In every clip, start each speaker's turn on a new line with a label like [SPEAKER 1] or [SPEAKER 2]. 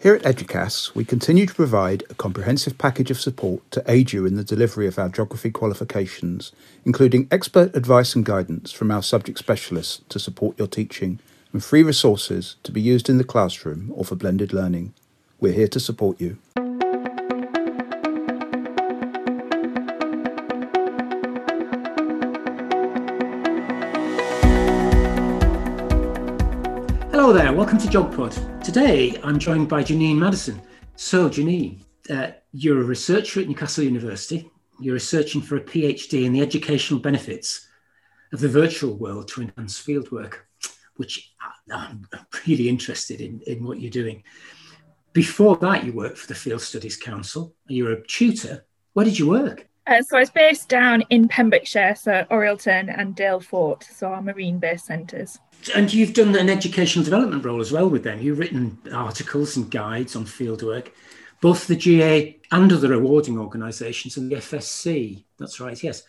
[SPEAKER 1] Here at Eduqas, we continue to provide a comprehensive package of support to aid you in the delivery of our geography qualifications, including expert advice and guidance from our subject specialists to support your teaching and free resources to be used in the classroom or for blended learning. We're here to support you.
[SPEAKER 2] Hello there, welcome to GeogPod. Today I'm joined by Janine Madison. So, Janine, uh, you're a researcher at Newcastle University. You're researching for a PhD in the educational benefits of the virtual world to enhance fieldwork, which I'm really interested in, in what you're doing. Before that, you worked for the Field Studies Council. You're a tutor. Where did you work?
[SPEAKER 3] Uh, so I was based down in Pembrokeshire, so Orielton and Dale Fort, so our marine based centres.
[SPEAKER 2] And you've done an educational development role as well with them. You've written articles and guides on fieldwork, both the GA and other awarding organisations and the FSC. That's right, yes.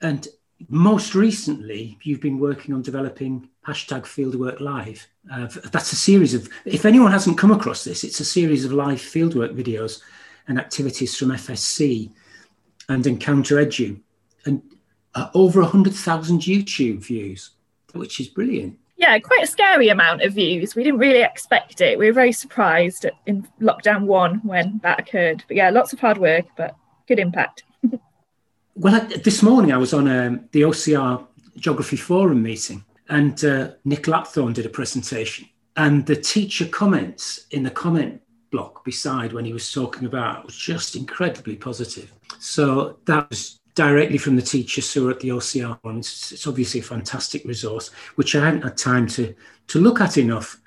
[SPEAKER 2] And most recently, you've been working on developing hashtag Fieldwork Live. Uh, that's a series of, if anyone hasn't come across this, it's a series of live fieldwork videos and activities from FSC and Encounter Edu, and uh, over 100,000 YouTube views, which is brilliant
[SPEAKER 3] yeah, quite a scary amount of views. We didn't really expect it. We were very surprised in lockdown one when that occurred. But yeah, lots of hard work, but good impact.
[SPEAKER 2] well, this morning I was on um, the OCR Geography Forum meeting, and uh, Nick Lapthorne did a presentation. And the teacher comments in the comment block beside when he was talking about was just incredibly positive. So that was directly from the teachers who are at the OCR one. It's, it's, obviously a fantastic resource, which I haven't had time to, to look at enough.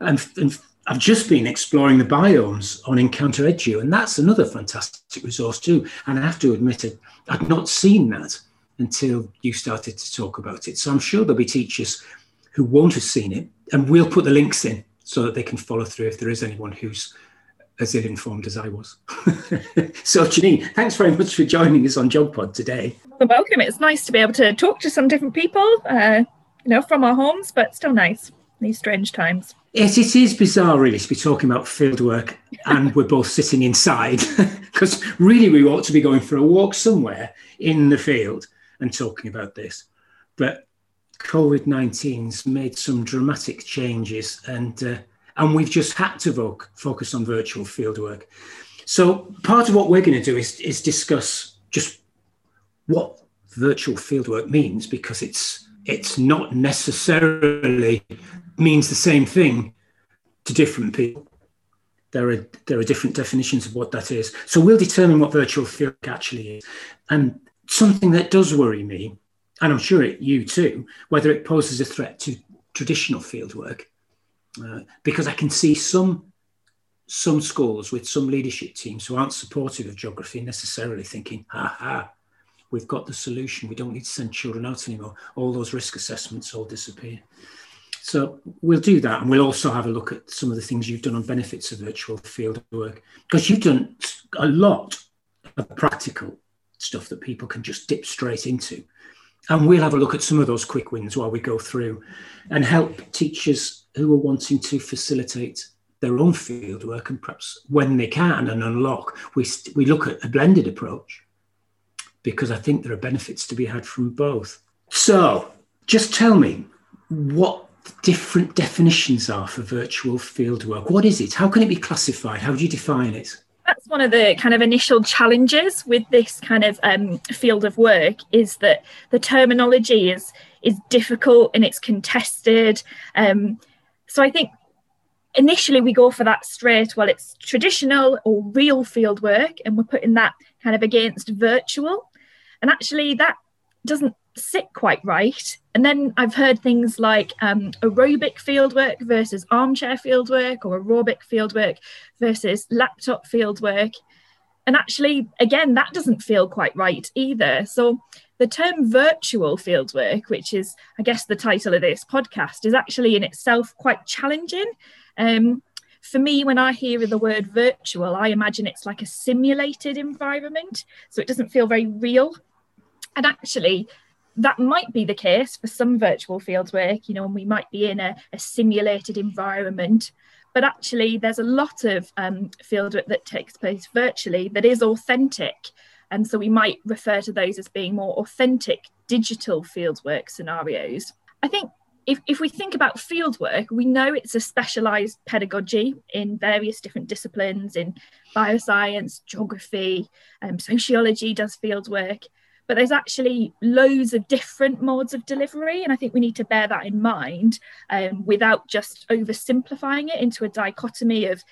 [SPEAKER 2] And, and I've just been exploring the biomes on Encounter Edu, and that's another fantastic resource too. And I have to admit it, I'd not seen that until you started to talk about it. So I'm sure there'll be teachers who won't have seen it, and we'll put the links in so that they can follow through if there is anyone who's as ill informed as I was. so, Janine, thanks very much for joining us on GeogPod today.
[SPEAKER 3] Well, welcome. It's nice to be able to talk to some different people, uh, you know, from our homes, but still nice these strange times.
[SPEAKER 2] Yes, it is bizarre, really, to be talking about fieldwork and we're both sitting inside because really we ought to be going for a walk somewhere in the field and talking about this. But COVID 19's made some dramatic changes and uh, and we've just had to focus on virtual fieldwork. So part of what we're going to do is, is discuss just what virtual fieldwork means because it's it's not necessarily means the same thing to different people. There are there are different definitions of what that is. So we'll determine what virtual fieldwork actually is. And something that does worry me, and I'm sure it you too, whether it poses a threat to traditional fieldwork, uh, because I can see some some schools with some leadership teams who aren't supportive of geography necessarily thinking, ha ha, we've got the solution. We don't need to send children out anymore. All those risk assessments all disappear. So we'll do that. And we'll also have a look at some of the things you've done on benefits of virtual field work, because you've done a lot of practical stuff that people can just dip straight into. And we'll have a look at some of those quick wins while we go through and help teachers who are wanting to facilitate their own field work and perhaps when they can and unlock, we, we look at a blended approach because I think there are benefits to be had from both. So just tell me what different definitions are for virtual field work. What is it? How can it be classified? How do you define it?
[SPEAKER 3] That's one of the kind of initial challenges with this kind of um, field of work is that the terminology is is difficult and it's contested. Um, so I think initially we go for that straight, well, it's traditional or real field work, and we're putting that kind of against virtual. And actually, that doesn't sit quite right. And then I've heard things like um, aerobic fieldwork versus armchair fieldwork or aerobic fieldwork versus laptop fieldwork. And actually, again, that doesn't feel quite right either. So the term virtual fieldwork, which is, I guess, the title of this podcast, is actually in itself quite challenging. Um, for me, when I hear the word virtual, I imagine it's like a simulated environment. So it doesn't feel very real. And actually, that might be the case for some virtual fieldwork, you know, and we might be in a, a simulated environment. but actually there's a lot of um, fieldwork that takes place virtually that is authentic and so we might refer to those as being more authentic digital fieldwork scenarios i think if, if we think about fieldwork, we know it's a specialised pedagogy in various different disciplines in bioscience, geography, um, sociology does fieldwork, but there's actually loads of different modes of delivery. And I think we need to bear that in mind um, without just oversimplifying it into a dichotomy of,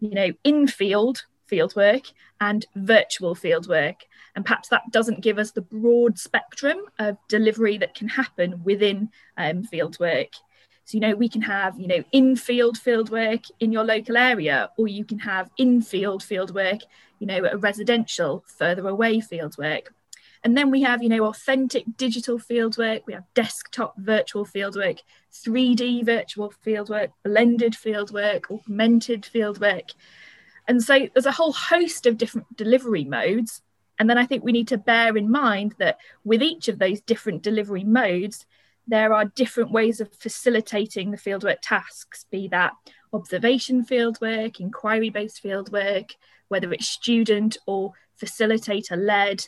[SPEAKER 3] you know, in field fieldwork and virtual fieldwork. And perhaps that doesn't give us the broad spectrum of delivery that can happen within um, fieldwork. So, you know, we can have, you know, in field fieldwork in your local area, or you can have in field fieldwork, you know, a residential further away fieldwork. And then we have, you know, authentic digital fieldwork, we have desktop virtual fieldwork, 3D virtual fieldwork, blended fieldwork, augmented fieldwork. And so there's a whole host of different delivery modes. And then I think we need to bear in mind that with each of those different delivery modes, there are different ways of facilitating the fieldwork tasks, be that observation fieldwork, inquiry based fieldwork, whether it's student or facilitator led.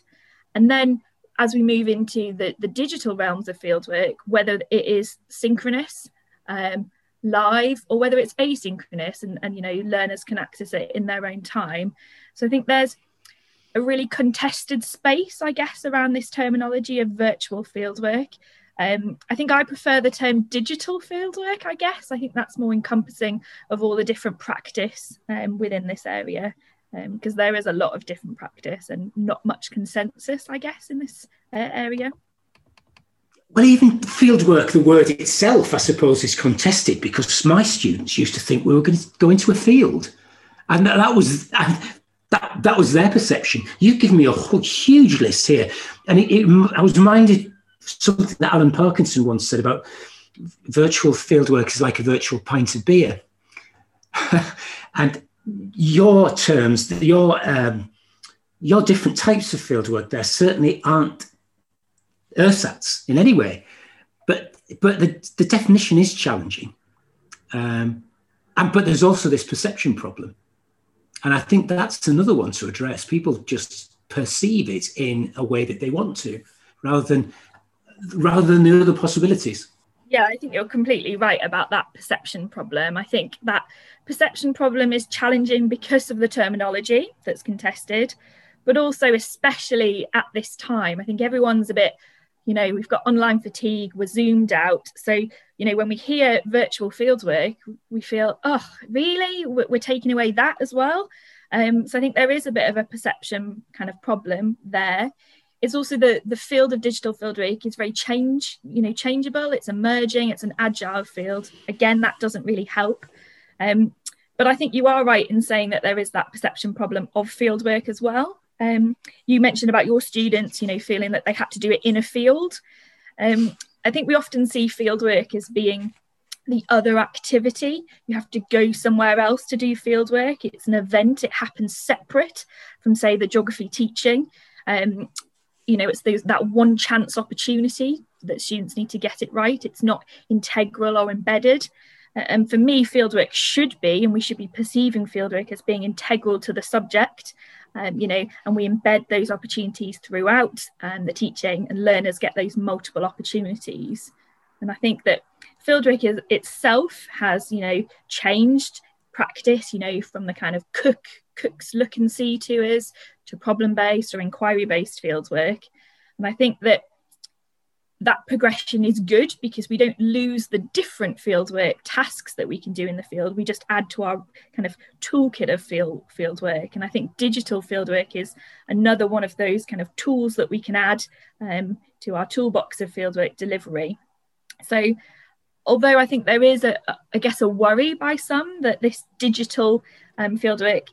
[SPEAKER 3] And then as we move into the, the digital realms of fieldwork, whether it is synchronous, um, live or whether it's asynchronous and, and you know learners can access it in their own time. So i think there's a really contested space i guess around this terminology of virtual fieldwork. Um, i think i prefer the term digital fieldwork i guess. I think that's more encompassing of all the different practice um, within this area because um, there is a lot of different practice and not much consensus i guess in this uh, area
[SPEAKER 2] well, even fieldwork, the word itself, I suppose, is contested because my students used to think we were going to go into a field, and that was that that was their perception. You've given me a huge list here, and it, it, I was reminded something that Alan Parkinson once said about virtual fieldwork is like a virtual pint of beer, and your terms, your um, your different types of fieldwork there certainly aren't ersatz in any way. But but the, the definition is challenging. Um, and but there's also this perception problem. And I think that's another one to address. People just perceive it in a way that they want to, rather than rather than the other possibilities.
[SPEAKER 3] Yeah, I think you're completely right about that perception problem. I think that perception problem is challenging because of the terminology that's contested, but also especially at this time. I think everyone's a bit you know we've got online fatigue we're zoomed out. So you know when we hear virtual fieldwork we feel oh really? We're taking away that as well? Um, so i think there is a bit of a perception kind of problem there. It's also the the field of digital fieldwork is very change you know changeable. It's emerging it's an agile field. Again that doesn't really help. Um, but i think you are right in saying that there is that perception problem of fieldwork as well um, you mentioned about your students, you know, feeling that they had to do it in a field. Um, I think we often see field work as being the other activity. You have to go somewhere else to do field work. It's an event. It happens separate from, say, the geography teaching. Um, you know, it's those, that one chance opportunity that students need to get it right. It's not integral or embedded. And for me, fieldwork should be, and we should be perceiving fieldwork as being integral to the subject um, you know, and we embed those opportunities throughout um, the teaching, and learners get those multiple opportunities. And I think that fieldwork is, itself has, you know, changed practice, you know, from the kind of cook cooks look and see to us to problem based or inquiry based fieldwork. And I think that that progression is good because we don't lose the different fieldwork tasks that we can do in the field. We just add to our kind of toolkit of field fieldwork. And I think digital fieldwork is another one of those kind of tools that we can add um, to our toolbox of fieldwork delivery. So although I think there is a, I guess, a worry by some that this digital um, fieldwork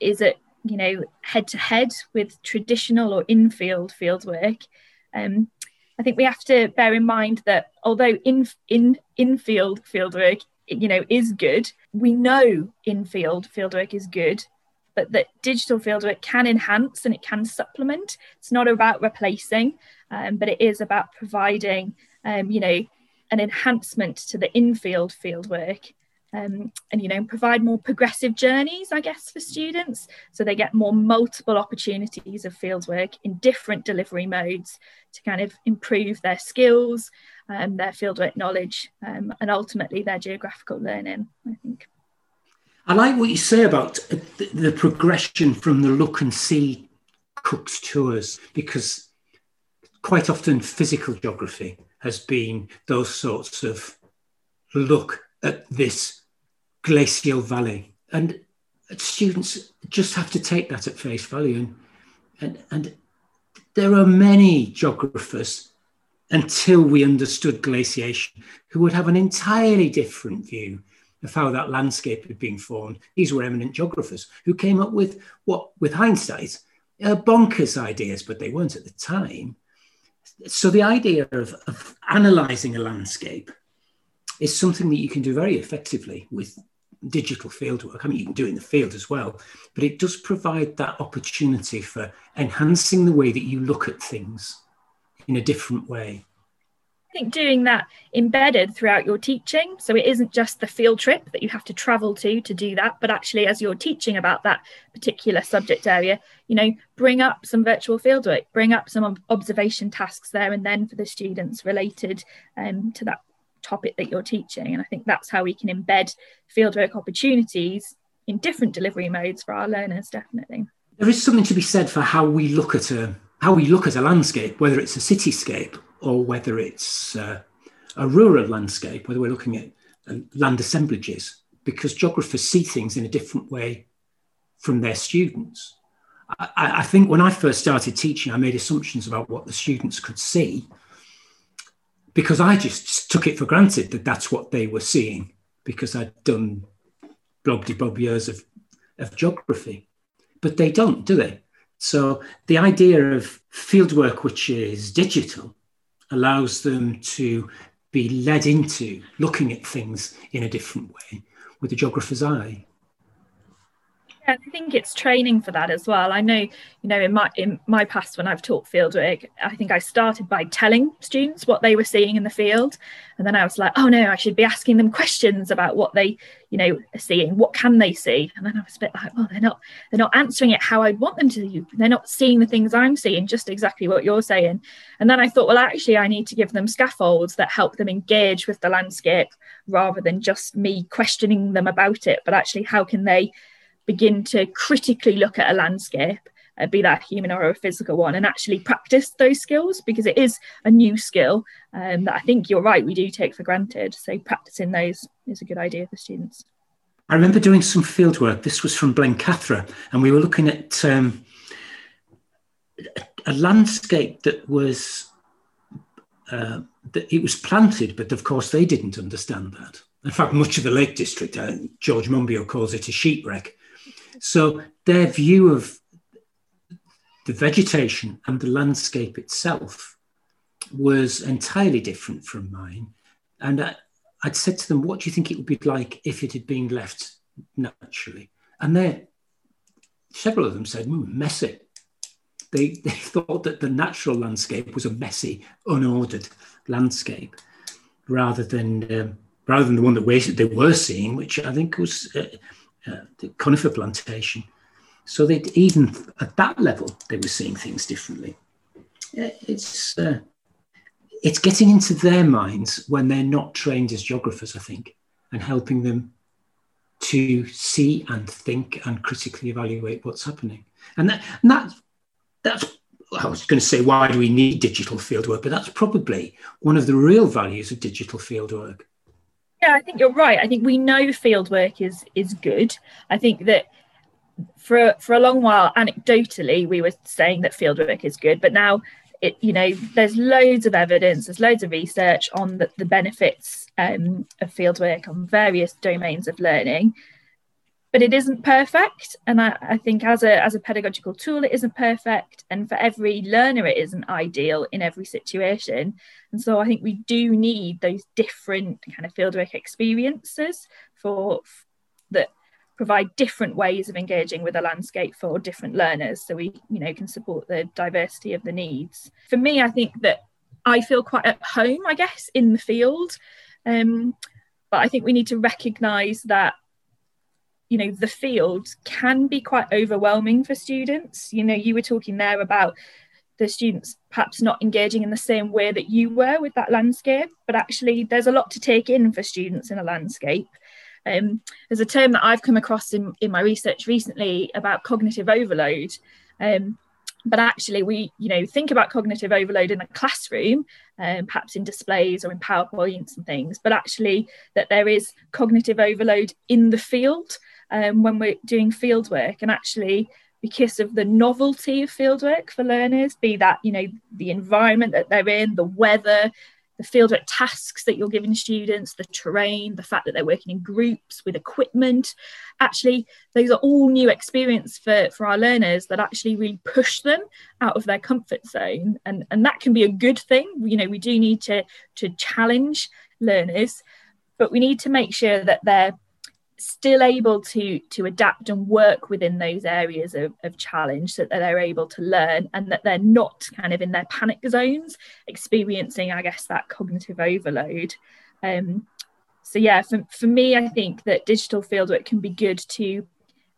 [SPEAKER 3] is at, you know, head to head with traditional or in-field fieldwork, um, I think we have to bear in mind that although in in infield fieldwork, you know, is good, we know infield fieldwork is good, but that digital fieldwork can enhance and it can supplement. It's not about replacing, um, but it is about providing, um, you know, an enhancement to the infield fieldwork. Um, and you know provide more progressive journeys i guess for students. So they get more multiple opportunities of fieldwork in different delivery modes to kind of improve their skills um, their fieldwork knowledge um, and ultimately their geographical learning i think.
[SPEAKER 2] I like what you say about the progression from the look and see cook's tours because quite often physical geography has been those sorts of look at this glacial valley. And students just have to take that at face value. And, and, and there are many geographers until we understood glaciation who would have an entirely different view of how that landscape had been formed. These were eminent geographers who came up with what, with hindsight, uh, bonkers ideas, but they weren't at the time. So the idea of, of analysing a landscape is something that you can do very effectively with digital fieldwork. I mean, you can do it in the field as well, but it does provide that opportunity for enhancing the way that you look at things in a different way.
[SPEAKER 3] I think doing that embedded throughout your teaching. So it isn't just the field trip that you have to travel to to do that, but actually, as you're teaching about that particular subject area, you know, bring up some virtual fieldwork, bring up some observation tasks there and then for the students related um, to that topic that you're teaching. And I think that's how we can embed fieldwork opportunities in different delivery modes for our learners, definitely.
[SPEAKER 2] There is something to be said for how we look at a how we look at a landscape, whether it's a cityscape or whether it's uh, a rural landscape, whether we're looking at uh, land assemblages, because geographers see things in a different way from their students. I, I think when I first started teaching, I made assumptions about what the students could see because I just took it for granted that that's what they were seeing because I'd done blobby bob years of, of geography. But they don't, do they? So the idea of fieldwork, which is digital, allows them to be led into looking at things in a different way with a geographer's eye.
[SPEAKER 3] Yeah, I think it's training for that as well. I know, you know, in my in my past when I've taught fieldwork, I think I started by telling students what they were seeing in the field, and then I was like, oh no, I should be asking them questions about what they, you know, are seeing. What can they see? And then I was a bit like, oh, they're not they're not answering it how I'd want them to. They're not seeing the things I'm seeing, just exactly what you're saying. And then I thought, well, actually, I need to give them scaffolds that help them engage with the landscape rather than just me questioning them about it. But actually, how can they begin to critically look at a landscape, uh, be that human or a physical one, and actually practice those skills because it is a new skill um, that I think you're right, we do take for granted. So practicing those is a good idea for students.
[SPEAKER 2] I remember doing some field work. This was from Blencathra, and we were looking at um, a landscape that was uh, that it was planted, but of course they didn't understand that. In fact, much of the Lake District, uh, George Monbiot calls it a shipwreck. So their view of the vegetation and the landscape itself was entirely different from mine. And I, would said to them, What do you think it would be like if it had been left naturally? And they, several of them said, mm, messy. They, they thought that the natural landscape was a messy, unordered landscape rather than, um, rather than the one that they were seeing, which I think was. Uh, uh, the conifer plantation. So that even at that level, they were seeing things differently. It's uh, it's getting into their minds when they're not trained as geographers, I think, and helping them to see and think and critically evaluate what's happening. And that, and that that's I was going to say, why do we need digital fieldwork? But that's probably one of the real values of digital fieldwork
[SPEAKER 3] yeah, I think you're right. I think we know field work is is good. I think that for for a long while, anecdotally, we were saying that field work is good, but now it you know there's loads of evidence, there's loads of research on the, the benefits um, of field work on various domains of learning but it isn't perfect. And I, I, think as a as a pedagogical tool it isn't perfect. And for every learner it isn't ideal in every situation. And so i think we do need those different kind of fieldwork experiences for that provide different ways of engaging with a landscape for different learners. So we you know can support the diversity of the needs. For me i think that i feel quite at home i guess in the field. Um, but I think we need to recognise that you know the field can be quite overwhelming for students. You know you were talking there about the students perhaps not engaging in the same way that you were with that landscape but actually there's a lot to take in for students in a landscape. Um, there's a term that I've come across in, in my research recently about cognitive overload. Um, but actually we you know think about cognitive overload in a classroom um, perhaps in displays or in powerpoints and things but actually that there is cognitive overload in the field um, when we're doing fieldwork and actually because of the novelty of fieldwork for learners be that you know the environment that they're in the weather the fieldwork tasks that you're giving students, the terrain, the fact that they're working in groups with equipment. Actually, those are all new experience for, for our learners that actually really push them out of their comfort zone. And, and that can be a good thing. You know, we do need to, to challenge learners, but we need to make sure that they're still able to to adapt and work within those areas of, of challenge so that they're able to learn and that they're not kind of in their panic zones experiencing i guess that cognitive overload. Um, so yeah for, for me i think that digital fieldwork can be good to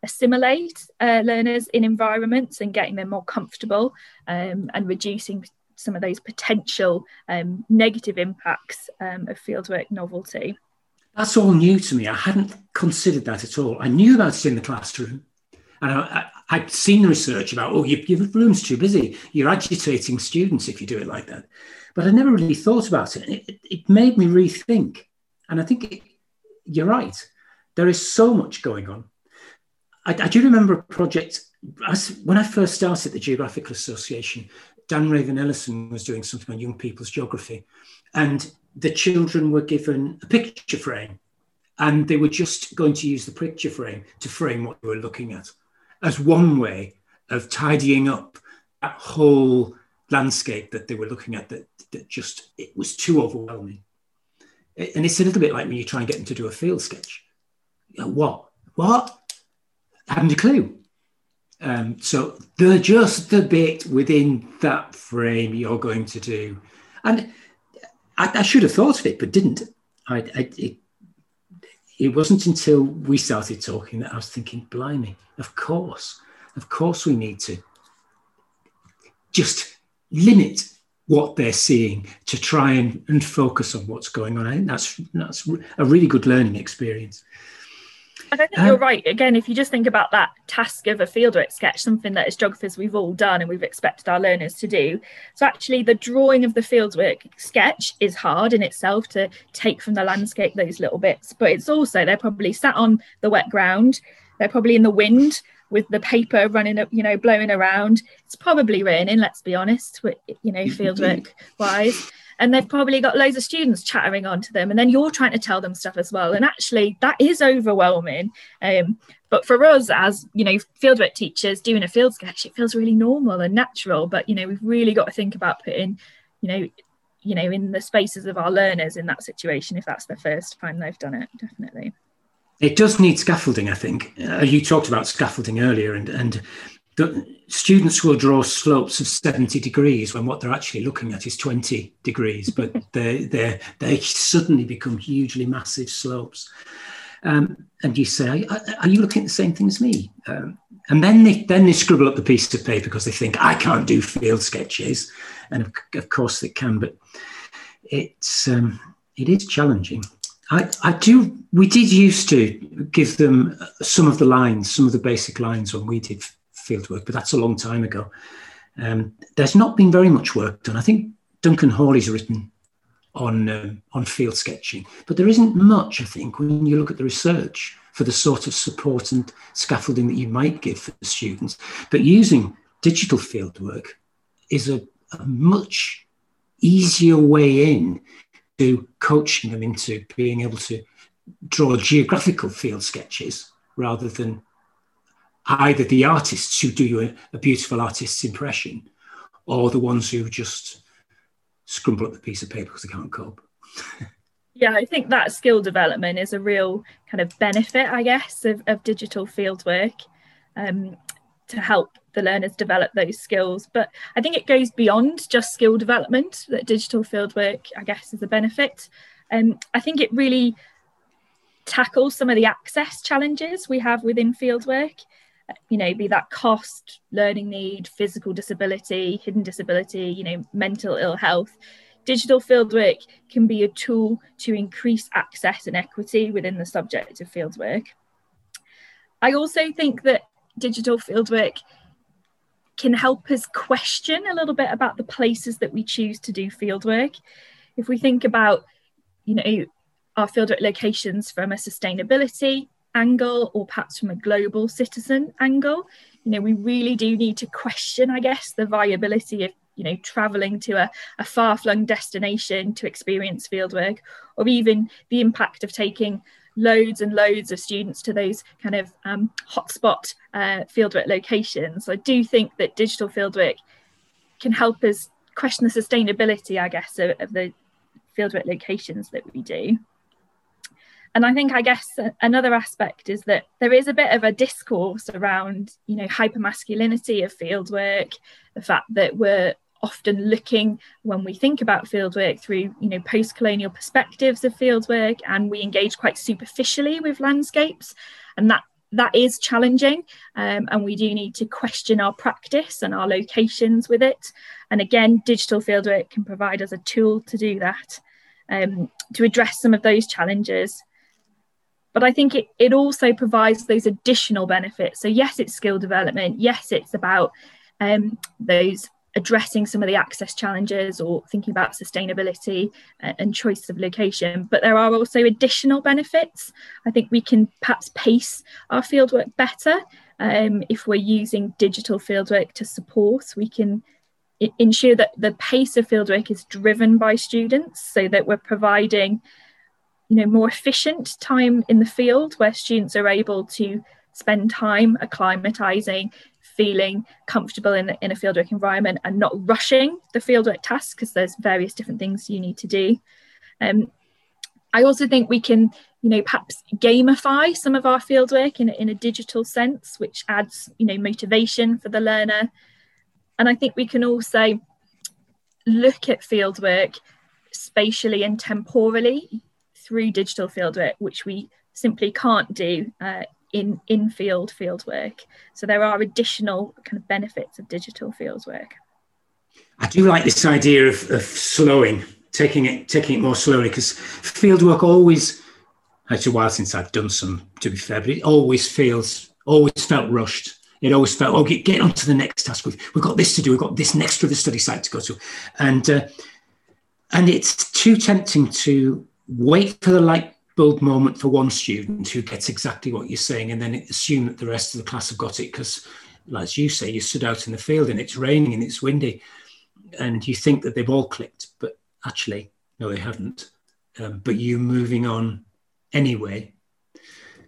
[SPEAKER 3] assimilate uh, learners in environments and getting them more comfortable um, and reducing some of those potential um, negative impacts um, of fieldwork novelty
[SPEAKER 2] that's all new to me. I hadn't considered that at all. I knew about it in the classroom. And I, would seen research about, oh, your, your room's too busy. You're agitating students if you do it like that. But I never really thought about it. It, it, made me rethink. And I think it, you're right. There is so much going on. I, I do remember a project when I first started the Geographical Association. Dan Raven Ellison was doing something on young people's geography. And the children were given a picture frame and they were just going to use the picture frame to frame what they were looking at as one way of tidying up that whole landscape that they were looking at that, that just it was too overwhelming. And it's a little bit like when you try and get them to do a field sketch. What what? I haven't a clue. Um, so they're just the bit within that frame you're going to do. And I, I should have thought of it, but didn't. I, I, it, it wasn't until we started talking that I was thinking, blimey, of course, of course we need to just limit what they're seeing to try and, and focus on what's going on. I think that's that's a really good learning experience.
[SPEAKER 3] I think um, you're right. Again, if you just think about that task of a fieldwork sketch, something that as geographers we've all done and we've expected our learners to do. So actually the drawing of the fieldwork sketch is hard in itself to take from the landscape those little bits, but it's also they're probably sat on the wet ground, they're probably in the wind with the paper running up, you know blowing around it's probably raining let's be honest with you know fieldwork wise and they've probably got loads of students chattering onto them and then you're trying to tell them stuff as well. And actually that is overwhelming um, but for us as you know fieldwork teachers doing a field sketch it feels really normal and natural but you know we've really got to think about putting you know you know in the spaces of our learners in that situation if that's the first time they've done it definitely.
[SPEAKER 2] It does need scaffolding i think. Uh, you talked about scaffolding earlier and and the students will draw slopes of 70 degrees when what they're actually looking at is 20 degrees, but they they they suddenly become hugely massive slopes. Um, and you say, are, are, you looking at the same thing as me? Um, and then they then they scribble up the piece of paper because they think I can't do field sketches, and of, of course they can, but it's um, it is challenging. I, I do. We did used to give them some of the lines, some of the basic lines when we did fieldwork, but that's a long time ago. Um, there's not been very much work done. I think Duncan Hawley's written on um, on field sketching, but there isn't much. I think when you look at the research for the sort of support and scaffolding that you might give for the students, but using digital fieldwork is a, a much easier way in to coaching them into being able to draw geographical field sketches rather than either the artists who do you a, a beautiful artist's impression or the ones who just scrumble up the piece of paper because they can't cope.
[SPEAKER 3] yeah, I think that skill development is a real kind of benefit, I guess, of, of digital fieldwork um, to help the learners develop those skills. But I think it goes beyond just skill development, that digital fieldwork, I guess, is a benefit. And um, I think it really tackles some of the access challenges we have within fieldwork you know be that cost learning need physical disability hidden disability you know mental ill health. Digital fieldwork can be a tool to increase access and equity within the subject of fieldwork i also think that digital fieldwork can help us question a little bit about the places that we choose to do fieldwork if we think about you know our fieldwork locations from a sustainability angle or perhaps from a global citizen angle. You know we really do need to question i guess the viability of you know traveling to a, a far-flung destination to experience fieldwork or even the impact of taking loads and loads of students to those kind of um, hotspot uh, fieldwork locations. I do think that digital fieldwork can help us question the sustainability i guess of, of the fieldwork locations that we do and I think I guess another aspect is that there is a bit of a discourse around you know hypermasculinity of fieldwork, the fact that we're often looking when we think about fieldwork through you know post-colonial perspectives of fieldwork and we engage quite superficially with landscapes and that that is challenging um, and we do need to question our practice and our locations with it. And again digital fieldwork can provide us a tool to do that um, to address some of those challenges but I think it, it also provides those additional benefits. So, yes, it's skill development. Yes, it's about um, those addressing some of the access challenges or thinking about sustainability and choice of location. But there are also additional benefits. I think we can perhaps pace our fieldwork better. Um, if we're using digital fieldwork to support, we can ensure that the pace of fieldwork is driven by students so that we're providing you know more efficient time in the field where students are able to spend time acclimatizing feeling comfortable in, in a fieldwork environment and not rushing the fieldwork tasks because there's various different things you need to do. Um, i also think we can you know perhaps gamify some of our fieldwork in, in a digital sense which adds you know motivation for the learner. And i think we can also look at fieldwork spatially and temporally through digital fieldwork, which we simply can't do uh, in in field fieldwork. So there are additional kind of benefits of digital fieldwork.
[SPEAKER 2] I do like this idea of, of slowing, taking it taking it more slowly, because fieldwork always. It's a while since I've done some, to be fair, but it always feels always felt rushed. It always felt, oh, get, get on to the next task. We've, we've got this to do. We've got this next the study site to go to. And uh, and it's too tempting to wait for the light bulb moment for one student who gets exactly what you're saying and then assume that the rest of the class have got it because as you say you stood out in the field and it's raining and it's windy and you think that they've all clicked but actually no they haven't. Um, but you moving on anyway.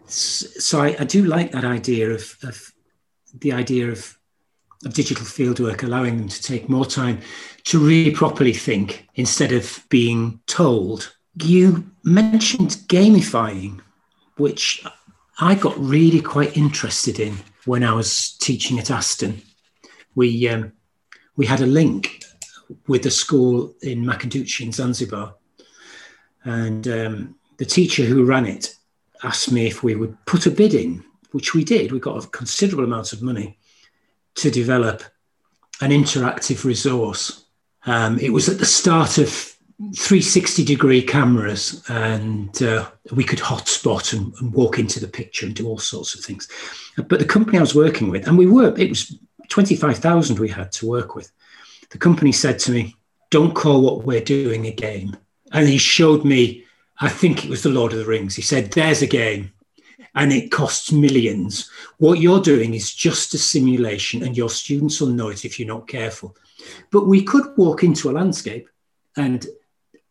[SPEAKER 2] So I, I do like that idea of, of the idea of of digital fieldwork, allowing them to take more time to really properly think instead of being told you mentioned gamifying, which I got really quite interested in when I was teaching at Aston. We um, we had a link with the school in Makunduchi in Zanzibar, and um, the teacher who ran it asked me if we would put a bid in, which we did. We got a considerable amount of money to develop an interactive resource. Um, it was at the start of 360 degree cameras and uh, we could hotspot and, and, walk into the picture and do all sorts of things. But the company I was working with, and we were, it was 25,000 we had to work with. The company said to me, Don't call what we're doing a game. And he showed me, I think it was The Lord of the Rings. He said, There's a game and it costs millions. What you're doing is just a simulation, and your students will know it if you're not careful. But we could walk into a landscape and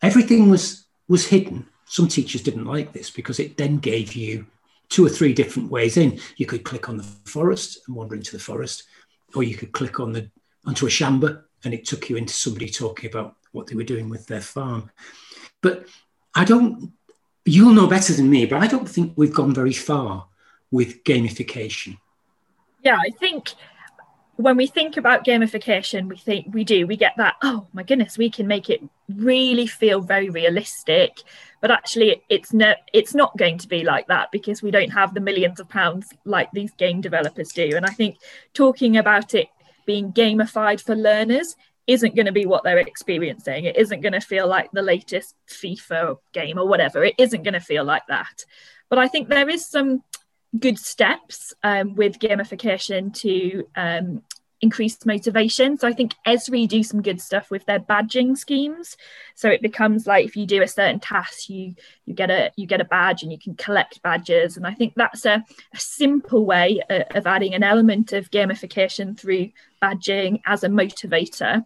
[SPEAKER 2] everything was was hidden. Some teachers didn't like this because it then gave you two or three different ways in. You could click on the forest and wander into the forest, or you could click on the onto a shamba and it took you into somebody talking about what they were doing with their farm. But I don't you'll know better than me, but I don't think we've gone very far with gamification.
[SPEAKER 3] Yeah, I think when we think about gamification, we think we do, we get that, oh my goodness, we can make it really feel very realistic, but actually it's no it's not going to be like that because we don't have the millions of pounds like these game developers do. And i think talking about it being gamified for learners isn't going to be what they're experiencing. It isn't going to feel like the latest fifa game or whatever. It isn't going to feel like that. But i think there is some good steps um, with gamification to um, increased motivation. So I think Esri do some good stuff with their badging schemes. So it becomes like if you do a certain task, you you get a you get a badge and you can collect badges. And I think that's a, a simple way of, of adding an element of gamification through badging as a motivator.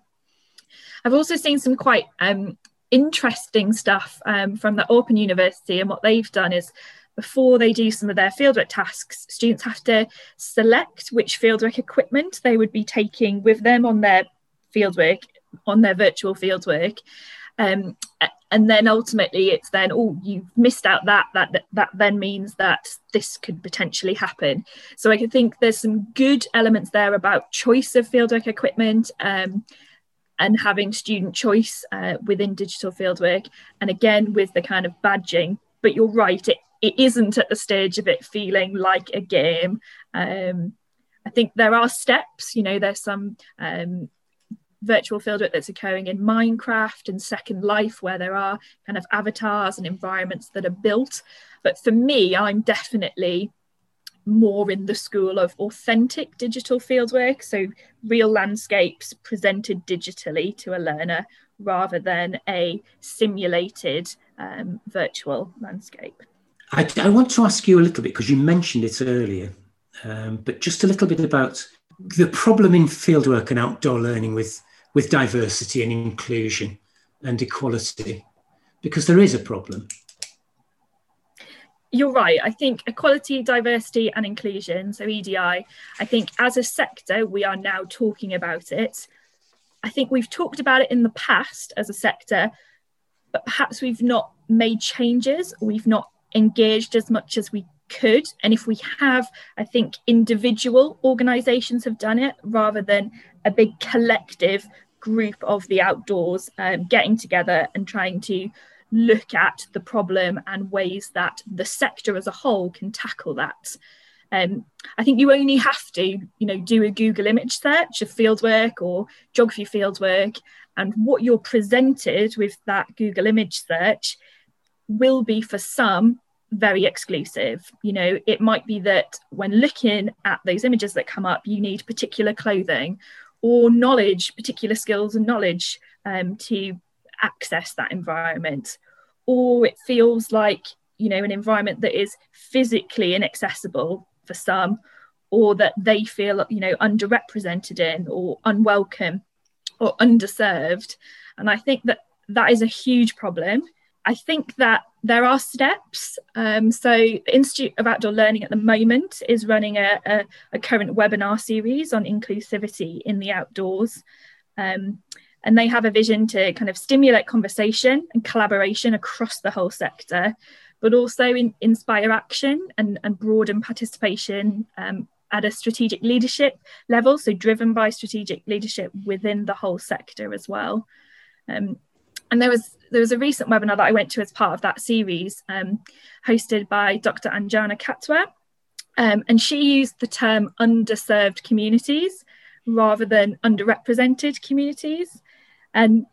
[SPEAKER 3] I've also seen some quite um, interesting stuff um, from the Open University, and what they've done is before they do some of their fieldwork tasks, students have to select which fieldwork equipment they would be taking with them on their fieldwork, on their virtual fieldwork. Um, and then ultimately it's then, oh, you've missed out that, that, that, that then means that this could potentially happen. So I think there's some good elements there about choice of fieldwork equipment, um, and having student choice uh, within digital fieldwork and again with the kind of badging but you're right it, it isn't at the stage of it feeling like a game. Um, I think there are steps, you know, there's some um, virtual fieldwork that's occurring in Minecraft and Second Life where there are kind of avatars and environments that are built. But for me, I'm definitely more in the school of authentic digital fieldwork, so real landscapes presented digitally to a learner rather than a simulated um, virtual landscape.
[SPEAKER 2] I, I, want to ask you a little bit because you mentioned it earlier, um, but just a little bit about the problem in fieldwork and outdoor learning with, with diversity and inclusion and equality, because there is a problem.
[SPEAKER 3] You're right. I think equality, diversity, and inclusion, so EDI, I think as a sector, we are now talking about it. I think we've talked about it in the past as a sector, but perhaps we've not made changes, we've not engaged as much as we could. And if we have, I think individual organisations have done it rather than a big collective group of the outdoors um, getting together and trying to look at the problem and ways that the sector as a whole can tackle that. Um, I think you only have to, you know, do a Google image search of fieldwork or geography fieldwork, and what you're presented with that Google image search will be for some very exclusive. You know, it might be that when looking at those images that come up, you need particular clothing or knowledge, particular skills and knowledge um, to access that environment. Or it feels like, you know, an environment that is physically inaccessible for some, or that they feel, you know, underrepresented in or unwelcome or underserved. And I think that that is a huge problem I think that there are steps. Um, so, the Institute of Outdoor Learning at the moment is running a, a, a current webinar series on inclusivity in the outdoors. Um, and they have a vision to kind of stimulate conversation and collaboration across the whole sector, but also in, inspire action and, and broaden participation um, at a strategic leadership level, so driven by strategic leadership within the whole sector as well. Um, and there was there was a recent webinar that I went to as part of that series, um, hosted by Dr. Anjana Khatwa. Um, and she used the term underserved communities rather than underrepresented communities. And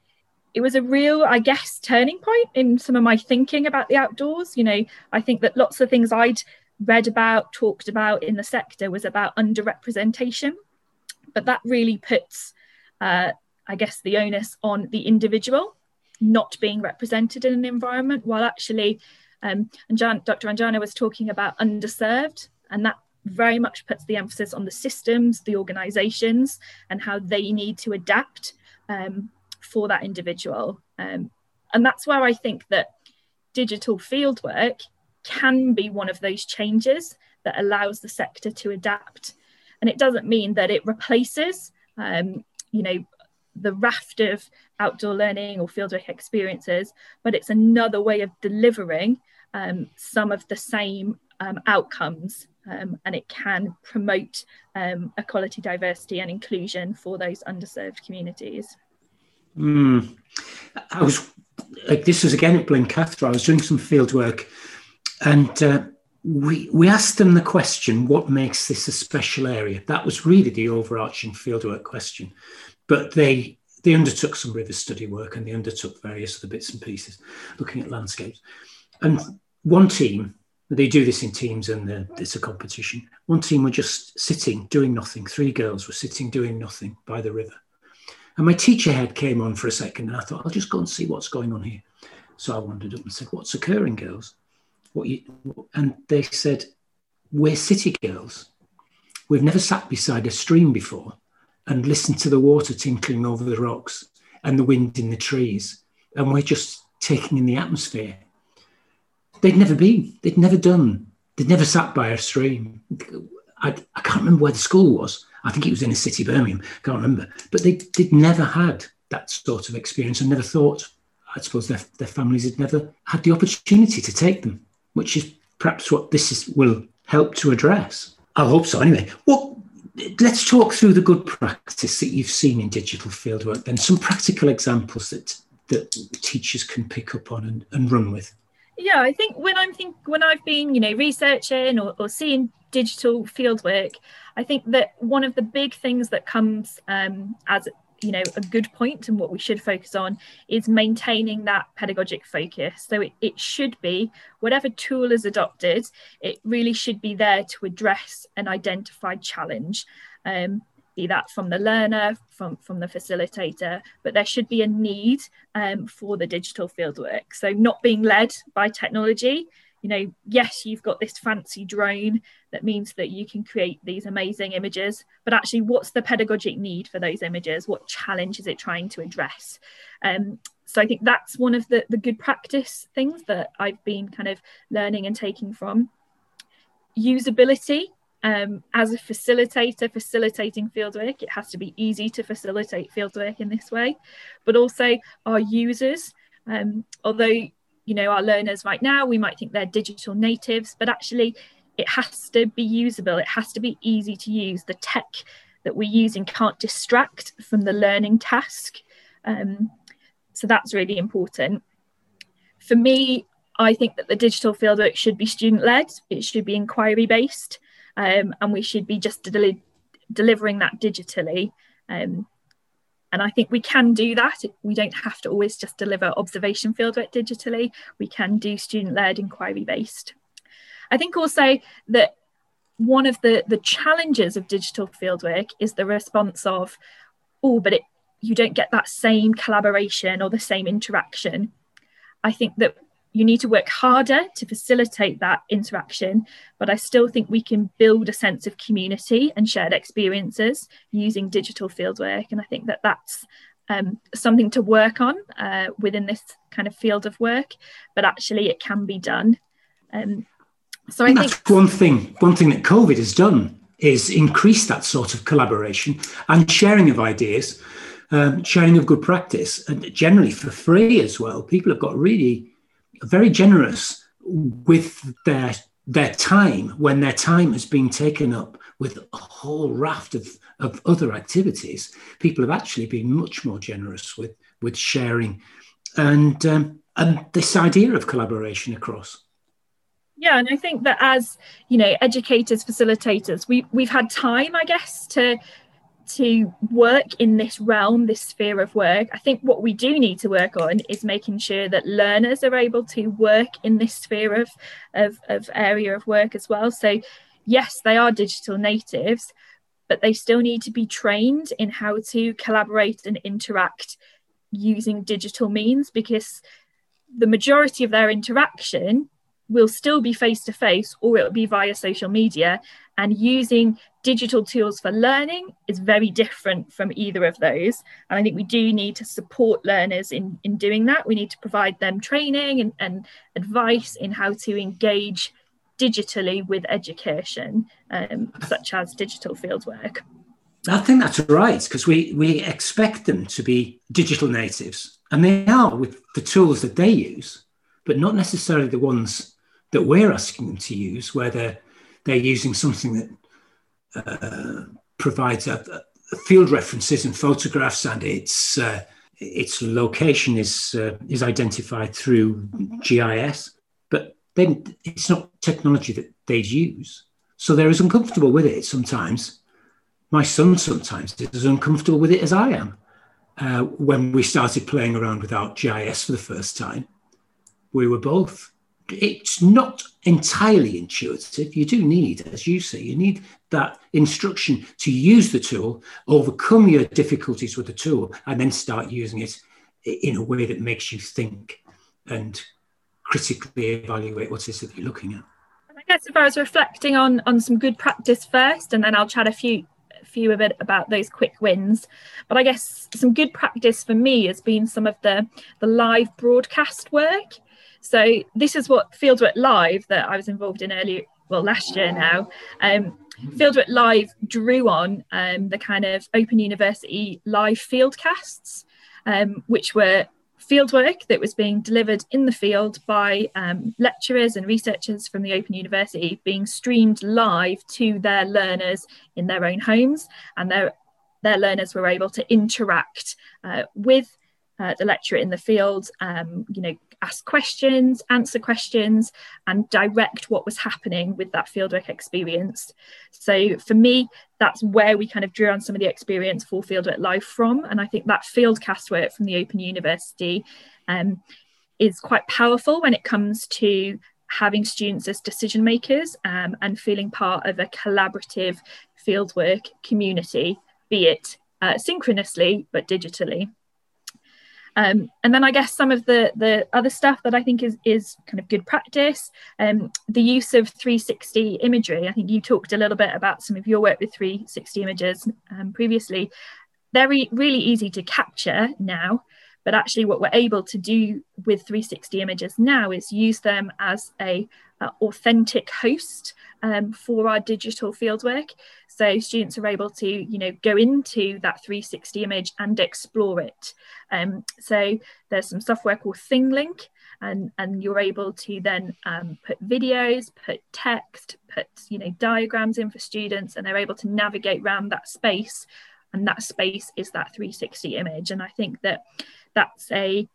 [SPEAKER 3] it was a real, I guess, turning point in some of my thinking about the outdoors. You know, I think that lots of things I'd read about, talked about in the sector was about underrepresentation. But that really puts, uh, I guess, the onus on the individual not being represented in an environment, while actually, um, Anjan, Dr. Anjana was talking about underserved, and that very much puts the emphasis on the systems, the organizations, and how they need to adapt um, for that individual. Um, and that's where I think that digital fieldwork can be one of those changes that allows the sector to adapt. And it doesn't mean that it replaces, um, you know, the raft of outdoor learning or fieldwork experiences, but it's another way of delivering um, some of the same um, outcomes um, and it can promote um, equality, diversity, and inclusion for those underserved communities.
[SPEAKER 2] Mm. I was like this was again at Blencathra. I was doing some field work, and uh, we we asked them the question, "What makes this a special area?" That was really the overarching fieldwork question. But they they undertook some river study work and they undertook various other bits and pieces, looking at landscapes. And one team, they do this in teams and it's a competition. One team were just sitting doing nothing. Three girls were sitting doing nothing by the river. And my teacher head came on for a second and I thought, I'll just go and see what's going on here. So I wandered up and said, What's occurring, girls? What you, and they said, We're city girls. We've never sat beside a stream before and listen to the water tinkling over the rocks and the wind in the trees. And we're just taking in the atmosphere. They'd never been, they'd never done, they'd never sat by a stream. I, I can't remember where the school was. I think it was in a city, Birmingham. Can't remember. But they, they'd never had that sort of experience and never thought, I suppose their, their families had never had the opportunity to take them which is perhaps what this is, will help to address. I hope so. Anyway, well, let's talk through the good practice that you've seen in digital fieldwork. Then some practical examples that that teachers can pick up on and, and run with.
[SPEAKER 3] Yeah, I think when I'm think when I've been you know researching or, or seeing digital fieldwork, I think that one of the big things that comes um, as you know a good point and what we should focus on is maintaining that pedagogic focus. So it, it should be whatever tool is adopted it really should be there to address an identified challenge. Um, be that from the learner from from the facilitator but there should be a need um, for the digital fieldwork. So not being led by technology you know, yes, you've got this fancy drone that means that you can create these amazing images, but actually, what's the pedagogic need for those images? What challenge is it trying to address? Um, so I think that's one of the, the good practice things that I've been kind of learning and taking from. Usability. Um, as a facilitator, facilitating fieldwork, it has to be easy to facilitate fieldwork in this way, but also our users. Um, although you know our learners right now we might think they're digital natives but actually it has to be usable. It has to be easy to use. The tech that we're using can't distract from the learning task. Um, so that's really important. For me i think that the digital fieldwork should be student led it should be inquiry based um, and we should be just del- delivering that digitally. Um, and I think we can do that. We don't have to always just deliver observation fieldwork digitally. We can do student-led inquiry based. I think also that one of the, the challenges of digital fieldwork is the response of, oh, but it, you don't get that same collaboration or the same interaction. I think that you need to work harder to facilitate that interaction, but I still think we can build a sense of community and shared experiences using digital fieldwork. And I think that that's um, something to work on uh, within this kind of field of work, but actually it can be done. Um,
[SPEAKER 2] so I think that's one thing. One thing that COVID has done is increase that sort of collaboration and sharing of ideas, um, sharing of good practice, and generally for free as well. People have got really very generous with their their time when their time has been taken up with a whole raft of, of other activities. People have actually been much more generous with with sharing and um, and this idea of collaboration across.
[SPEAKER 3] Yeah, and I think that as you know, educators, facilitators, we we've had time, I guess, to to work in this realm, this sphere of work, I think what we do need to work on is making sure that learners are able to work in this sphere of, of, of area of work as well. So, yes, they are digital natives, but they still need to be trained in how to collaborate and interact using digital means because the majority of their interaction will still be face to face or it will be via social media and using digital tools for learning is very different from either of those. And i think we do need to support learners in in doing that. We need to provide them training and, and advice in how to engage digitally with education um, such as digital fieldwork
[SPEAKER 2] i think that's right because we we expect them to be digital natives. And they are with the tools that they use but not necessarily the ones that we're asking them to use where they're they're using something that uh, provides field references and photographs, and it's uh, its location is uh, is identified through GIS, but then it's not technology that they'd use. So they're as uncomfortable with it sometimes. My son sometimes is as uncomfortable with it as I am. Uh, when we started playing around with GIS for the first time, we were both. It's not entirely intuitive. You do need, as you say, you need that instruction to use the tool, overcome your difficulties with the tool, and then start using it in a way that makes you think and critically evaluate what it is that you're looking at.
[SPEAKER 3] I guess if I was reflecting on on some good practice first, and then I'll chat a few few a bit about those quick wins. But I guess some good practice for me has been some of the the live broadcast work. So this is what Fieldwork Live that I was involved in earlier, well last year now. Um, Fieldwork Live drew on um, the kind of Open University live fieldcasts, um, which were fieldwork that was being delivered in the field by um, lecturers and researchers from the Open University being streamed live to their learners in their own homes and their, their learners were able to interact uh, with uh, the lecturer in the field, um, you know, ask questions, answer questions, and direct what was happening with that fieldwork experience. So for me, that's where we kind of drew on some of the experience for Fieldwork Live from. And I think that fieldcast work from the Open University um, is quite powerful when it comes to having students as decision makers um, and feeling part of a collaborative fieldwork community, be it uh, synchronously but digitally. Um, and then I guess some of the the other stuff that I think is is kind of good practice, um, the use of 360 imagery. I think you talked a little bit about some of your work with 360 images um, previously. They're re- really easy to capture now, but actually what we're able to do with 360 images now is use them as a, authentic host um, for our digital fieldwork. So students are able to, you know, go into that 360 image and explore it. Um, so there's some software called ThingLink, and and you're able to then um, put videos, put text, put you know diagrams in for students, and they're able to navigate around that space. And that space is that 360 image. And I think that that's a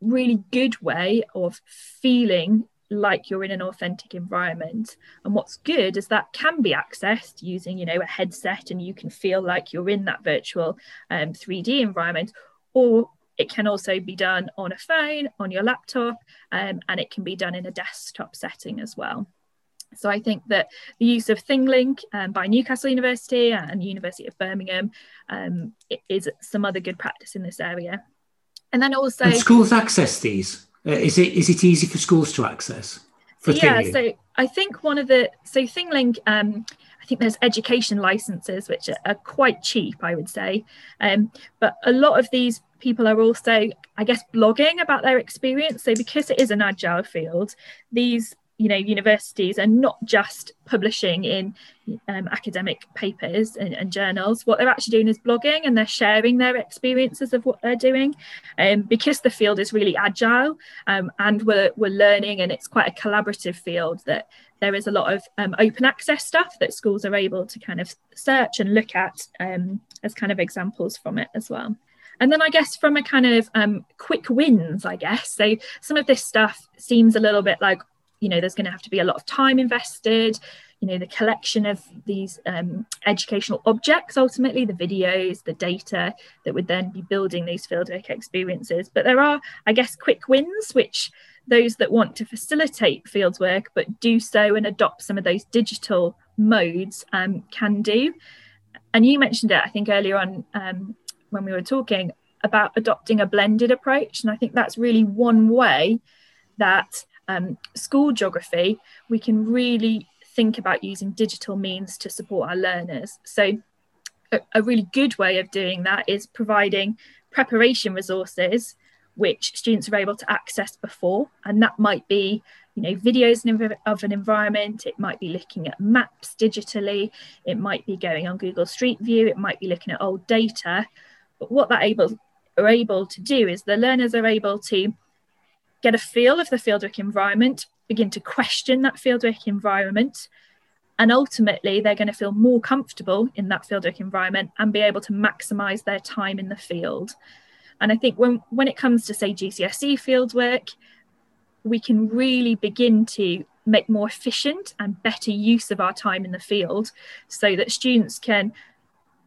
[SPEAKER 3] really good way of feeling like you're in an authentic environment and what's good is that can be accessed using you know a headset and you can feel like you're in that virtual um, 3d environment or it can also be done on a phone on your laptop um, and it can be done in a desktop setting as well so I think that the use of ThingLink um, by Newcastle University and University of Birmingham um, is some other good practice in this area. And then also
[SPEAKER 2] and schools access these. Uh, is it is it easy for schools to access?
[SPEAKER 3] yeah, so I think one of the so ThingLink, um, I think there's education licenses which are, are quite cheap, I would say, um, but a lot of these people are also, I guess, blogging about their experience. So because it is an agile field, these you know universities are not just publishing in um, academic papers and, and, journals. What they're actually doing is blogging and they're sharing their experiences of what they're doing. Um, because the field is really agile um, and we're, we're learning and it's quite a collaborative field that there is a lot of um, open access stuff that schools are able to kind of search and look at um, as kind of examples from it as well. And then I guess from a kind of um, quick wins, I guess. So some of this stuff seems a little bit like, you know there's going to have to be a lot of time invested you know the collection of these um, educational objects ultimately the videos the data that would then be building these fieldwork experiences. But there are i guess quick wins which those that want to facilitate fieldwork but do so and adopt some of those digital modes um, can do. And you mentioned it i think earlier on um, when we were talking about adopting a blended approach. And i think that's really one way that um, school geography, we can really think about using digital means to support our learners. So a, a really good way of doing that is providing preparation resources which students are able to access before and that might be you know videos of an environment it might be looking at maps digitally it might be going on google street view it might be looking at old data but what that able are able to do is the learners are able to get a feel of the fieldwork environment, begin to question that fieldwork environment, and ultimately they're going to feel more comfortable in that fieldwork environment and be able to maximize their time in the field. And I think when, when it comes to, say, GCSE fieldwork, we can really begin to make more efficient and better use of our time in the field so that students can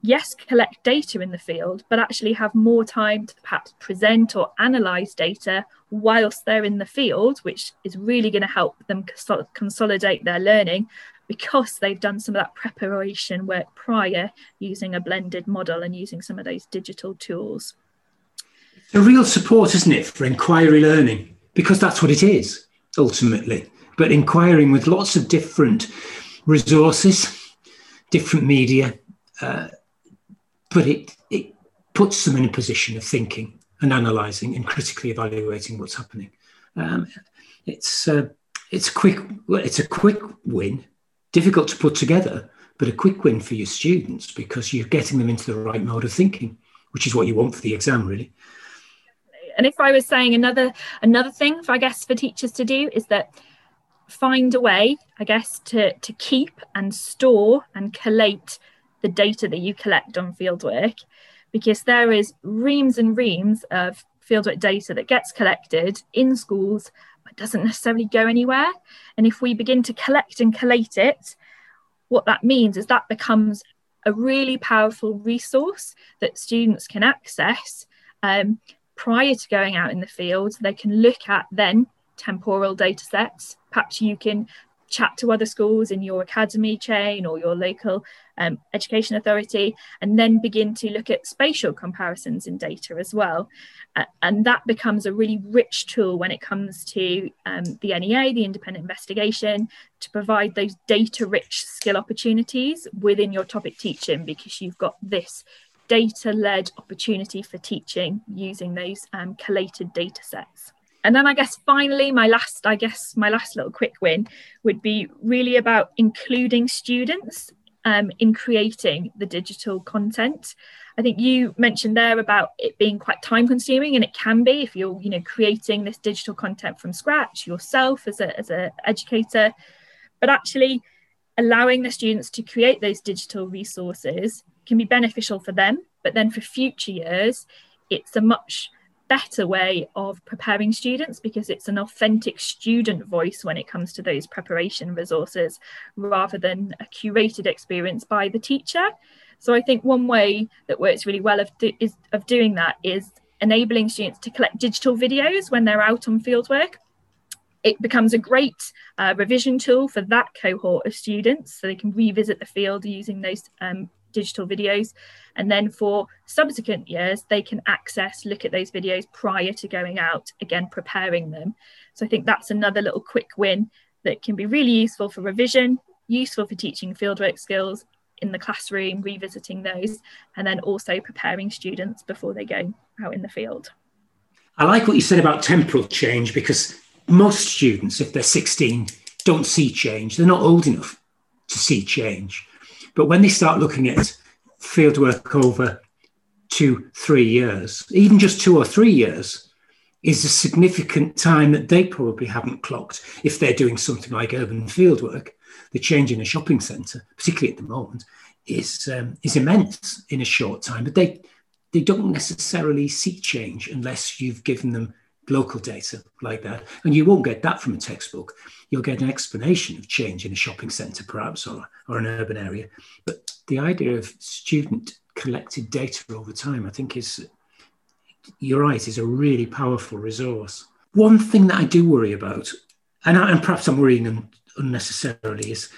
[SPEAKER 3] yes collect data in the field but actually have more time to perhaps present or analyze data whilst they're in the field which is really going to help them consolidate their learning because they've done some of that preparation work prior using a blended model and using some of those digital tools.
[SPEAKER 2] A real support isn't it for inquiry learning? Because that's what it is ultimately. But inquiring with lots of different resources, different media, uh, but it, it puts them in a position of thinking and analysing and critically evaluating what's happening. Um, it's uh, it's quick. It's a quick win, difficult to put together, but a quick win for your students because you're getting them into the right mode of thinking, which is what you want for the exam, really.
[SPEAKER 3] And if I was saying another another thing, for, I guess for teachers to do is that find a way, I guess, to, to keep and store and collate the data that you collect on fieldwork, because there is reams and reams of fieldwork data that gets collected in schools but doesn't necessarily go anywhere. And if we begin to collect and collate it, what that means is that becomes a really powerful resource that students can access um, prior to going out in the field. They can look at then temporal data sets. Perhaps you can chat to other schools in your academy chain or your local um, education authority, and then begin to look at spatial comparisons in data as well. Uh, and that becomes a really rich tool when it comes to um, the NEA, the independent investigation, to provide those data rich skill opportunities within your topic teaching because you've got this data led opportunity for teaching using those um, collated data sets and then I guess finally, my last, I guess my last little quick win would be really about including students um, in creating the digital content. I think you mentioned there about it being quite time consuming, and it can be if you're, you know, creating this digital content from scratch yourself as a as an educator. But actually, allowing the students to create those digital resources can be beneficial for them. But then for future years, it's a much better way of preparing students because it's an authentic student voice when it comes to those preparation resources rather than a curated experience by the teacher. So I think one way that works really well of, do, is, of doing that is enabling students to collect digital videos when they're out on fieldwork. It becomes a great uh, revision tool for that cohort of students so they can revisit the field using those um, digital videos. And then for subsequent years, they can access, look at those videos prior to going out, again, preparing them. So I think that's another little quick win that can be really useful for revision, useful for teaching fieldwork skills in the classroom, revisiting those, and then also preparing students before they go out in the field.
[SPEAKER 2] I like what you said about temporal change because most students, if they're 16, don't see change. They're not old enough to see change. But when they start looking at fieldwork over two, three years, even just two or three years, is a significant time that they probably haven't clocked if they're doing something like urban fieldwork. The change in a shopping centre, particularly at the moment, is um, is immense in a short time. But they they don't necessarily seek change unless you've given them local data like that. And you won't get that from a textbook. You'll get an explanation of change in a shopping centre, perhaps, or, or an urban area. But the idea of student collected data over time, I think, is, you're right, is a really powerful resource. One thing that I do worry about, and, I, and perhaps I'm worrying un, unnecessarily, is,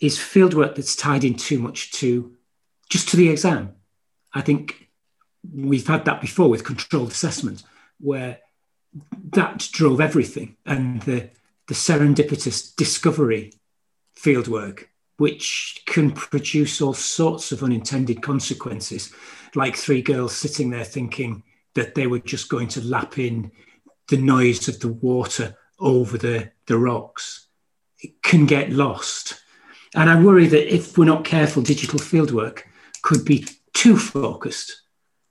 [SPEAKER 2] is fieldwork that's tied in too much to just to the exam. I think we've had that before with controlled assessment, where that drove everything and the, the serendipitous discovery fieldwork, which can produce all sorts of unintended consequences, like three girls sitting there thinking that they were just going to lap in the noise of the water over the, the rocks. It can get lost. And I worry that if we're not careful, digital fieldwork could be too focused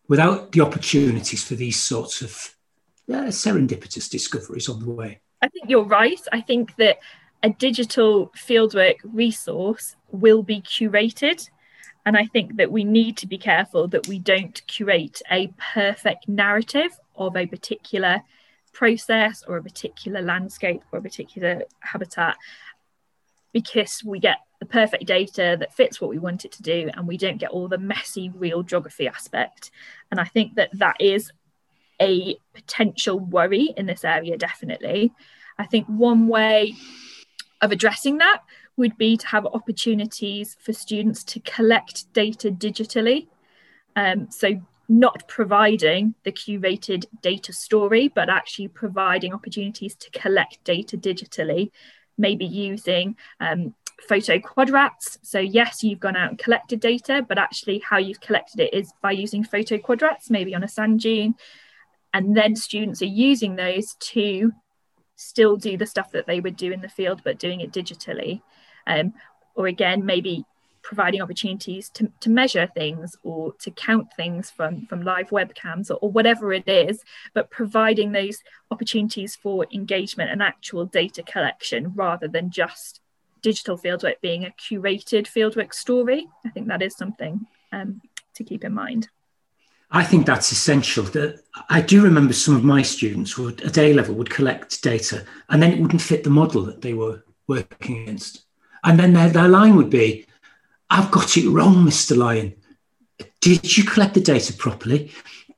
[SPEAKER 2] without the opportunities for these sorts of yeah, serendipitous discoveries on the way.
[SPEAKER 3] I think you're right. I think that a digital fieldwork resource will be curated And I think that we need to be careful that we don't curate a perfect narrative of a particular process or a particular landscape or a particular habitat because we get the perfect data that fits what we want it to do and we don't get all the messy real geography aspect and i think that that is a potential worry in this area definitely i think one way of addressing that would be to have opportunities for students to collect data digitally um, so not providing the curated data story but actually providing opportunities to collect data digitally maybe using um, photo quadrats. So yes, you've gone out and collected data, but actually how you've collected it is by using photo quadrats, maybe on a sand dune. And then students are using those to still do the stuff that they would do in the field, but doing it digitally. Um, or again, maybe providing opportunities to, to measure things or to count things from, from live webcams or, or whatever it is, but providing those opportunities for engagement and actual data collection rather than just digital fieldwork being a curated fieldwork story. I think that is something um, to keep in mind.
[SPEAKER 2] I think that's essential. That I do remember some of my students would at A level would collect data and then it wouldn't fit the model that they were working against. And then their, their line would be, I've got it wrong, Mr. Lyon. Did you collect the data properly?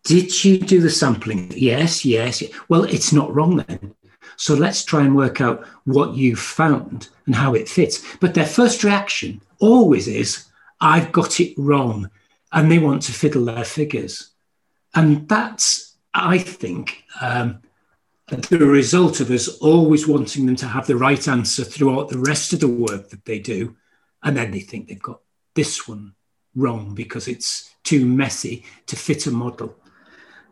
[SPEAKER 2] Did you do the sampling? Yes, yes. Well, it's not wrong then. So let's try and work out what you found and how it fits. But their first reaction always is, I've got it wrong. And they want to fiddle their figures. And that's, I think, um, the result of us always wanting them to have the right answer throughout the rest of the work that they do and then they think they've got this one wrong because it's too messy to fit a model.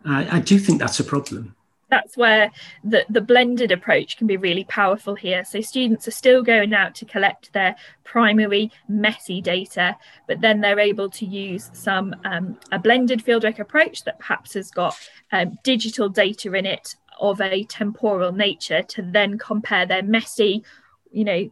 [SPEAKER 2] Uh, I do think that's a problem.
[SPEAKER 3] That's where the, the blended approach can be really powerful here. So students are still going out to collect their primary messy data, but then they're able to use some um, a blended fieldwork approach that perhaps has got um, digital data in it of a temporal nature to then compare their messy, you know,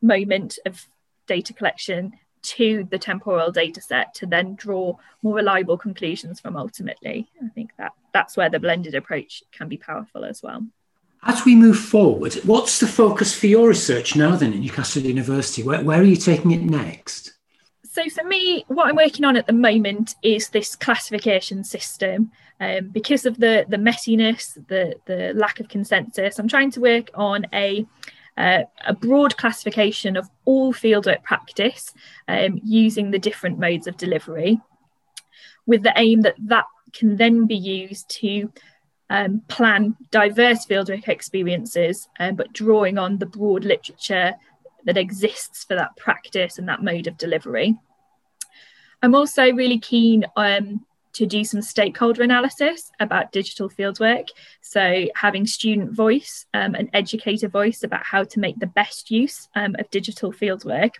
[SPEAKER 3] moment of data collection to the temporal data set to then draw more reliable conclusions from ultimately. I think that that's where the blended approach can be powerful as well.
[SPEAKER 2] As we move forward, what's the focus for your research now then at Newcastle University? Where, where are you taking it next?
[SPEAKER 3] So for me, what I'm working on at the moment is this classification system. Um, because of the the messiness, the the lack of consensus, I'm trying to work on a uh, a broad classification of all fieldwork practice um, using the different modes of delivery, with the aim that that can then be used to um, plan diverse fieldwork experiences, um, but drawing on the broad literature that exists for that practice and that mode of delivery. I'm also really keen um, to do some stakeholder analysis about digital fieldwork. So, having student voice um, and educator voice about how to make the best use um, of digital fieldwork,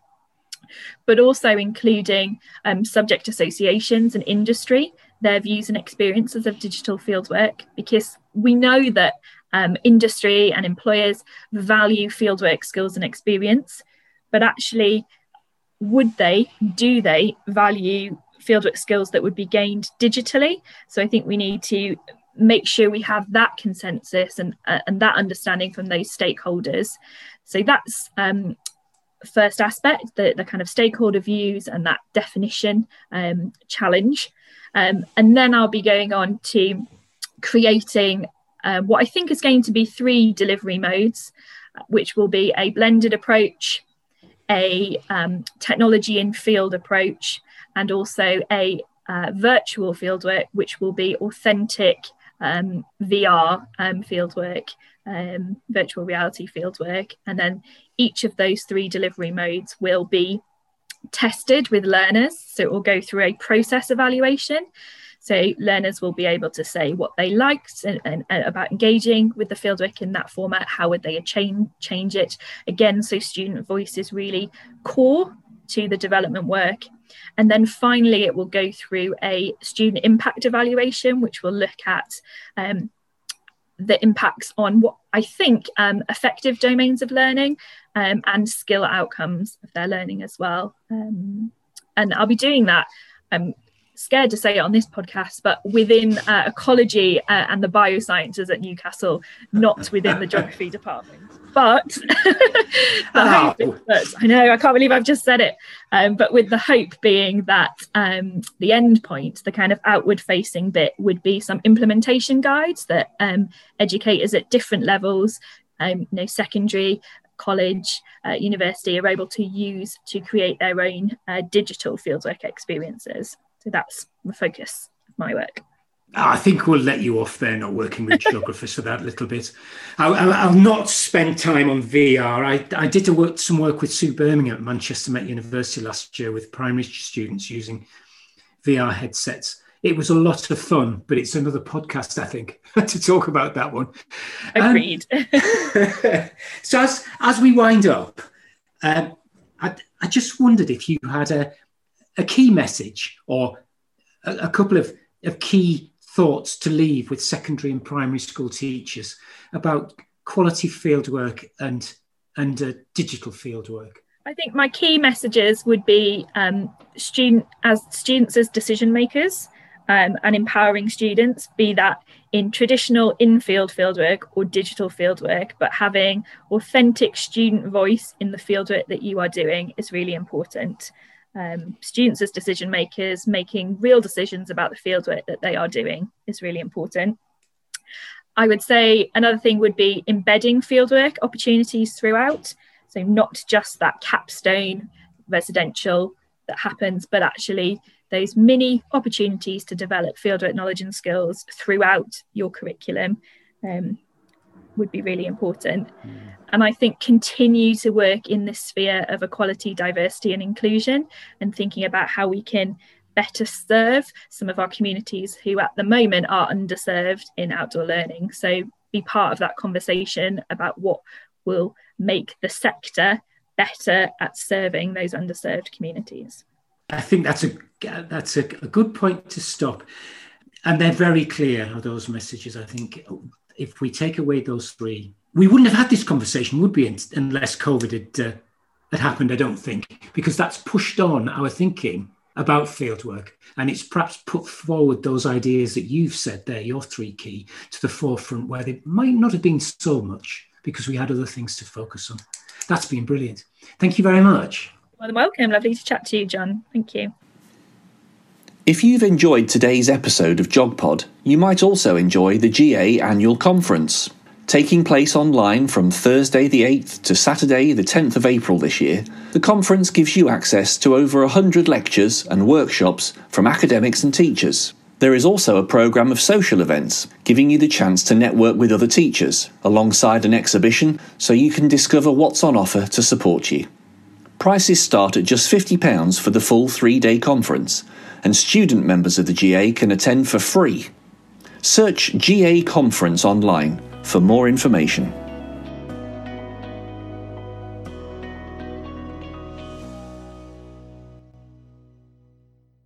[SPEAKER 3] but also including um, subject associations and industry, their views and experiences of digital fieldwork, because we know that um, industry and employers value fieldwork skills and experience, but actually, would they, do they value fieldwork skills that would be gained digitally. So I think we need to make sure we have that consensus and, uh, and that understanding from those stakeholders. So that's um, first aspect, the, the kind of stakeholder views and that definition um, challenge. Um, and then I'll be going on to creating uh, what I think is going to be three delivery modes, which will be a blended approach, a um, technology in field approach, and also a uh, virtual fieldwork, which will be authentic um, VR um, fieldwork, um, virtual reality fieldwork. And then each of those three delivery modes will be tested with learners. So it will go through a process evaluation. So learners will be able to say what they liked and, and, and, about engaging with the fieldwork in that format. How would they change change it? Again, so student voice is really core to the development work. And then finally, it will go through a student impact evaluation, which will look at um, the impacts on what I think um, effective domains of learning um, and skill outcomes of their learning as well. Um, and I'll be doing that. I'm scared to say it on this podcast, but within uh, ecology uh, and the biosciences at Newcastle, not within the geography department. But hope is that, I know I can't believe I've just said it, um, but with the hope being that um, the end point, the kind of outward facing bit, would be some implementation guides that um, educators at different levels, um, you know, secondary, college, uh, university, are able to use to create their own uh, digital fieldwork experiences. So that's the focus of my work.
[SPEAKER 2] I think we'll let you off there, not working with geographers for that little bit. I'll, I'll, not spend time on VR. I, I did work, some work with Sue Birmingham at Manchester Met University last year with primary students using VR headsets. It was a lot of fun, but it's another podcast, I think, to talk about that one.
[SPEAKER 3] Agreed.
[SPEAKER 2] Um, so as as we wind up, um, I, I just wondered if you had a, a key message or a, a couple of, of key thoughts to leave with secondary and primary school teachers about quality fieldwork and and uh, digital fieldwork?
[SPEAKER 3] I think my key messages would be um, student as students as decision makers um, and empowering students, be that in traditional in-field fieldwork or digital fieldwork, but having authentic student voice in the fieldwork that you are doing is really important um, students as decision makers making real decisions about the fieldwork that they are doing is really important. I would say another thing would be embedding fieldwork opportunities throughout. So, not just that capstone residential that happens, but actually those mini opportunities to develop fieldwork knowledge and skills throughout your curriculum um, would be really important. Mm. And I think continue to work in this sphere of equality, diversity, and inclusion, and thinking about how we can better serve some of our communities who at the moment are underserved in outdoor learning. So be part of that conversation about what will make the sector better at serving those underserved communities.
[SPEAKER 2] I think that's a that's a, a good point to stop. And they're very clear, those messages. I think if we take away those three, we wouldn't have had this conversation, would we, unless COVID had, uh, had happened, I don't think, because that's pushed on our thinking about fieldwork. And it's perhaps put forward those ideas that you've said there, your three key, to the forefront where they might not have been so much because we had other things to focus on. That's been brilliant. Thank you very much.
[SPEAKER 3] Well, welcome. Lovely to chat to you, John. Thank you.
[SPEAKER 4] If you've enjoyed today's episode of GeogPod, you might also enjoy the GA Annual Conference. Taking place online from Thursday the 8th to Saturday the 10th of April this year, the conference gives you access to over 100 lectures and workshops from academics and teachers. There is also a programme of social events, giving you the chance to network with other teachers, alongside an exhibition, so you can discover what's on offer to support you. Prices start at just £50 for the full three day conference, and student members of the GA can attend for free. Search GA Conference online for more information.